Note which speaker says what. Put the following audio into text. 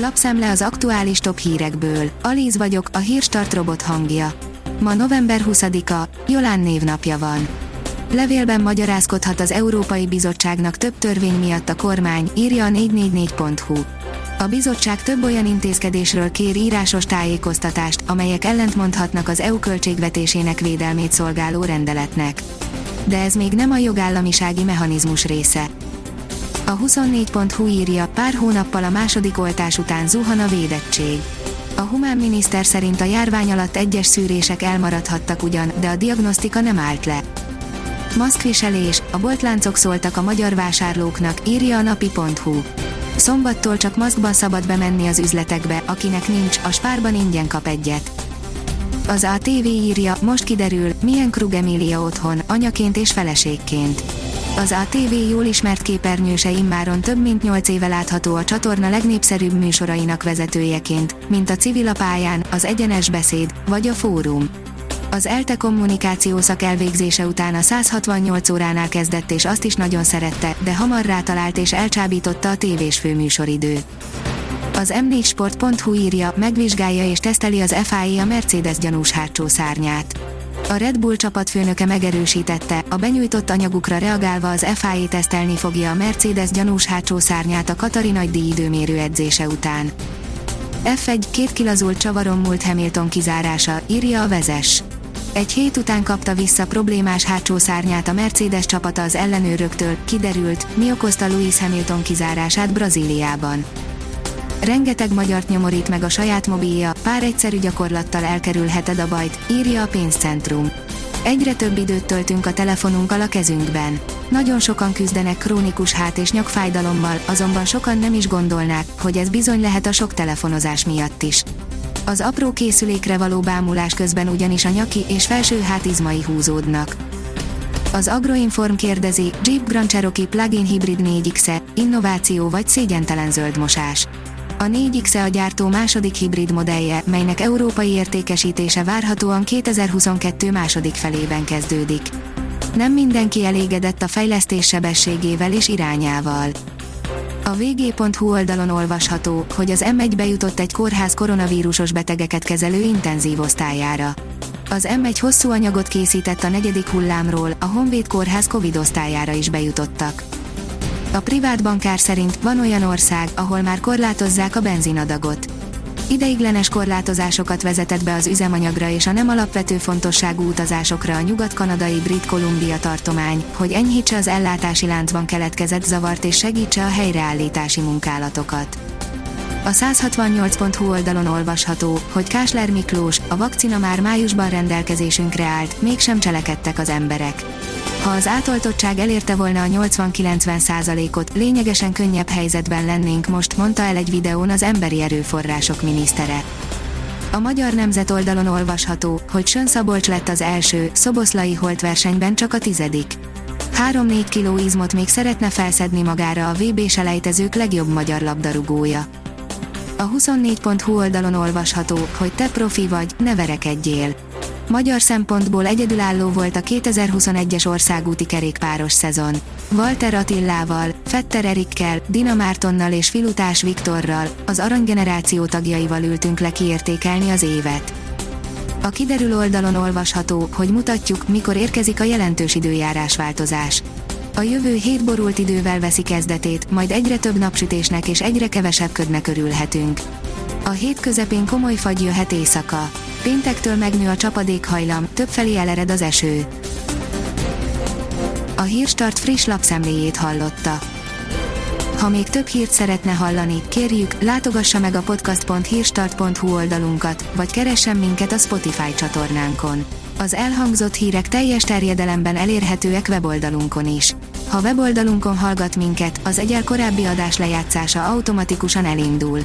Speaker 1: Lapszem az aktuális top hírekből. Alíz vagyok, a hírstart robot hangja. Ma november 20-a, Jolán névnapja van. Levélben magyarázkodhat az Európai Bizottságnak több törvény miatt a kormány, írja a 444.hu. A bizottság több olyan intézkedésről kér írásos tájékoztatást, amelyek ellentmondhatnak az EU költségvetésének védelmét szolgáló rendeletnek. De ez még nem a jogállamisági mechanizmus része. A 24.hu írja, pár hónappal a második oltás után zuhan a védettség. A humán miniszter szerint a járvány alatt egyes szűrések elmaradhattak ugyan, de a diagnosztika nem állt le. Maszkviselés, a boltláncok szóltak a magyar vásárlóknak, írja a napi.hu. Szombattól csak maszkban szabad bemenni az üzletekbe, akinek nincs, a spárban ingyen kap egyet. Az ATV írja, most kiderül, milyen Krug Emília otthon, anyaként és feleségként. Az ATV jól ismert képernyőse immáron több mint 8 éve látható a csatorna legnépszerűbb műsorainak vezetőjeként, mint a Civil a pályán, az Egyenes Beszéd, vagy a Fórum. Az ELTE kommunikáció szak elvégzése után a 168 óránál kezdett és azt is nagyon szerette, de hamar rátalált és elcsábította a tévés főműsoridő. Az m4sport.hu írja, megvizsgálja és teszteli az FIA a Mercedes gyanús hátsó szárnyát. A Red Bull csapatfőnöke megerősítette, a benyújtott anyagukra reagálva az FIA tesztelni fogja a Mercedes gyanús hátsó szárnyát a Katari nagy időmérő edzése után. F1 két kilazult csavaron múlt Hamilton kizárása, írja a vezes. Egy hét után kapta vissza problémás hátsó szárnyát a Mercedes csapata az ellenőröktől, kiderült, mi okozta Lewis Hamilton kizárását Brazíliában. Rengeteg magyart nyomorít meg a saját mobilja, pár egyszerű gyakorlattal elkerülheted a bajt, írja a pénzcentrum. Egyre több időt töltünk a telefonunkkal a kezünkben. Nagyon sokan küzdenek krónikus hát- és nyakfájdalommal, azonban sokan nem is gondolnák, hogy ez bizony lehet a sok telefonozás miatt is. Az apró készülékre való bámulás közben ugyanis a nyaki és felső hátizmai húzódnak. Az Agroinform kérdezi, Jeep Grand Cherokee plug-in hibrid 4X-e, innováció vagy szégyentelen zöld mosás. A 4X-e a gyártó második hibrid modellje, melynek európai értékesítése várhatóan 2022 második felében kezdődik. Nem mindenki elégedett a fejlesztés sebességével és irányával. A vg.hu oldalon olvasható, hogy az M1 bejutott egy kórház koronavírusos betegeket kezelő intenzív osztályára. Az M1 hosszú anyagot készített a negyedik hullámról, a Honvéd kórház Covid osztályára is bejutottak. A privát bankár szerint van olyan ország, ahol már korlátozzák a benzinadagot. Ideiglenes korlátozásokat vezetett be az üzemanyagra és a nem alapvető fontosságú utazásokra a nyugat-kanadai Brit Columbia tartomány, hogy enyhítse az ellátási láncban keletkezett zavart és segítse a helyreállítási munkálatokat. A 168.hu oldalon olvasható, hogy Kásler Miklós, a vakcina már májusban rendelkezésünkre állt, mégsem cselekedtek az emberek. Ha az átoltottság elérte volna a 80-90 ot lényegesen könnyebb helyzetben lennénk most, mondta el egy videón az emberi erőforrások minisztere. A Magyar Nemzet oldalon olvasható, hogy Sön Szabolcs lett az első, szoboszlai holtversenyben csak a tizedik. 3-4 kiló izmot még szeretne felszedni magára a VB selejtezők legjobb magyar labdarúgója. A 24.hu oldalon olvasható, hogy te profi vagy, ne verekedjél Magyar szempontból egyedülálló volt a 2021-es országúti kerékpáros szezon. Walter Attillával, Fetter Erikkel, Dina Mártonnal és Filutás Viktorral, az aranygeneráció tagjaival ültünk le kiértékelni az évet. A kiderül oldalon olvasható, hogy mutatjuk, mikor érkezik a jelentős időjárás változás. A jövő hét borult idővel veszi kezdetét, majd egyre több napsütésnek és egyre kevesebb ködnek örülhetünk. A hét közepén komoly fagy jöhet éjszaka. Péntektől megnő a csapadékhajlam, többfelé elered az eső. A Hírstart friss lapszemléjét hallotta. Ha még több hírt szeretne hallani, kérjük, látogassa meg a podcast.hírstart.hu oldalunkat, vagy keressen minket a Spotify csatornánkon. Az elhangzott hírek teljes terjedelemben elérhetőek weboldalunkon is. Ha weboldalunkon hallgat minket, az egyel korábbi adás lejátszása automatikusan elindul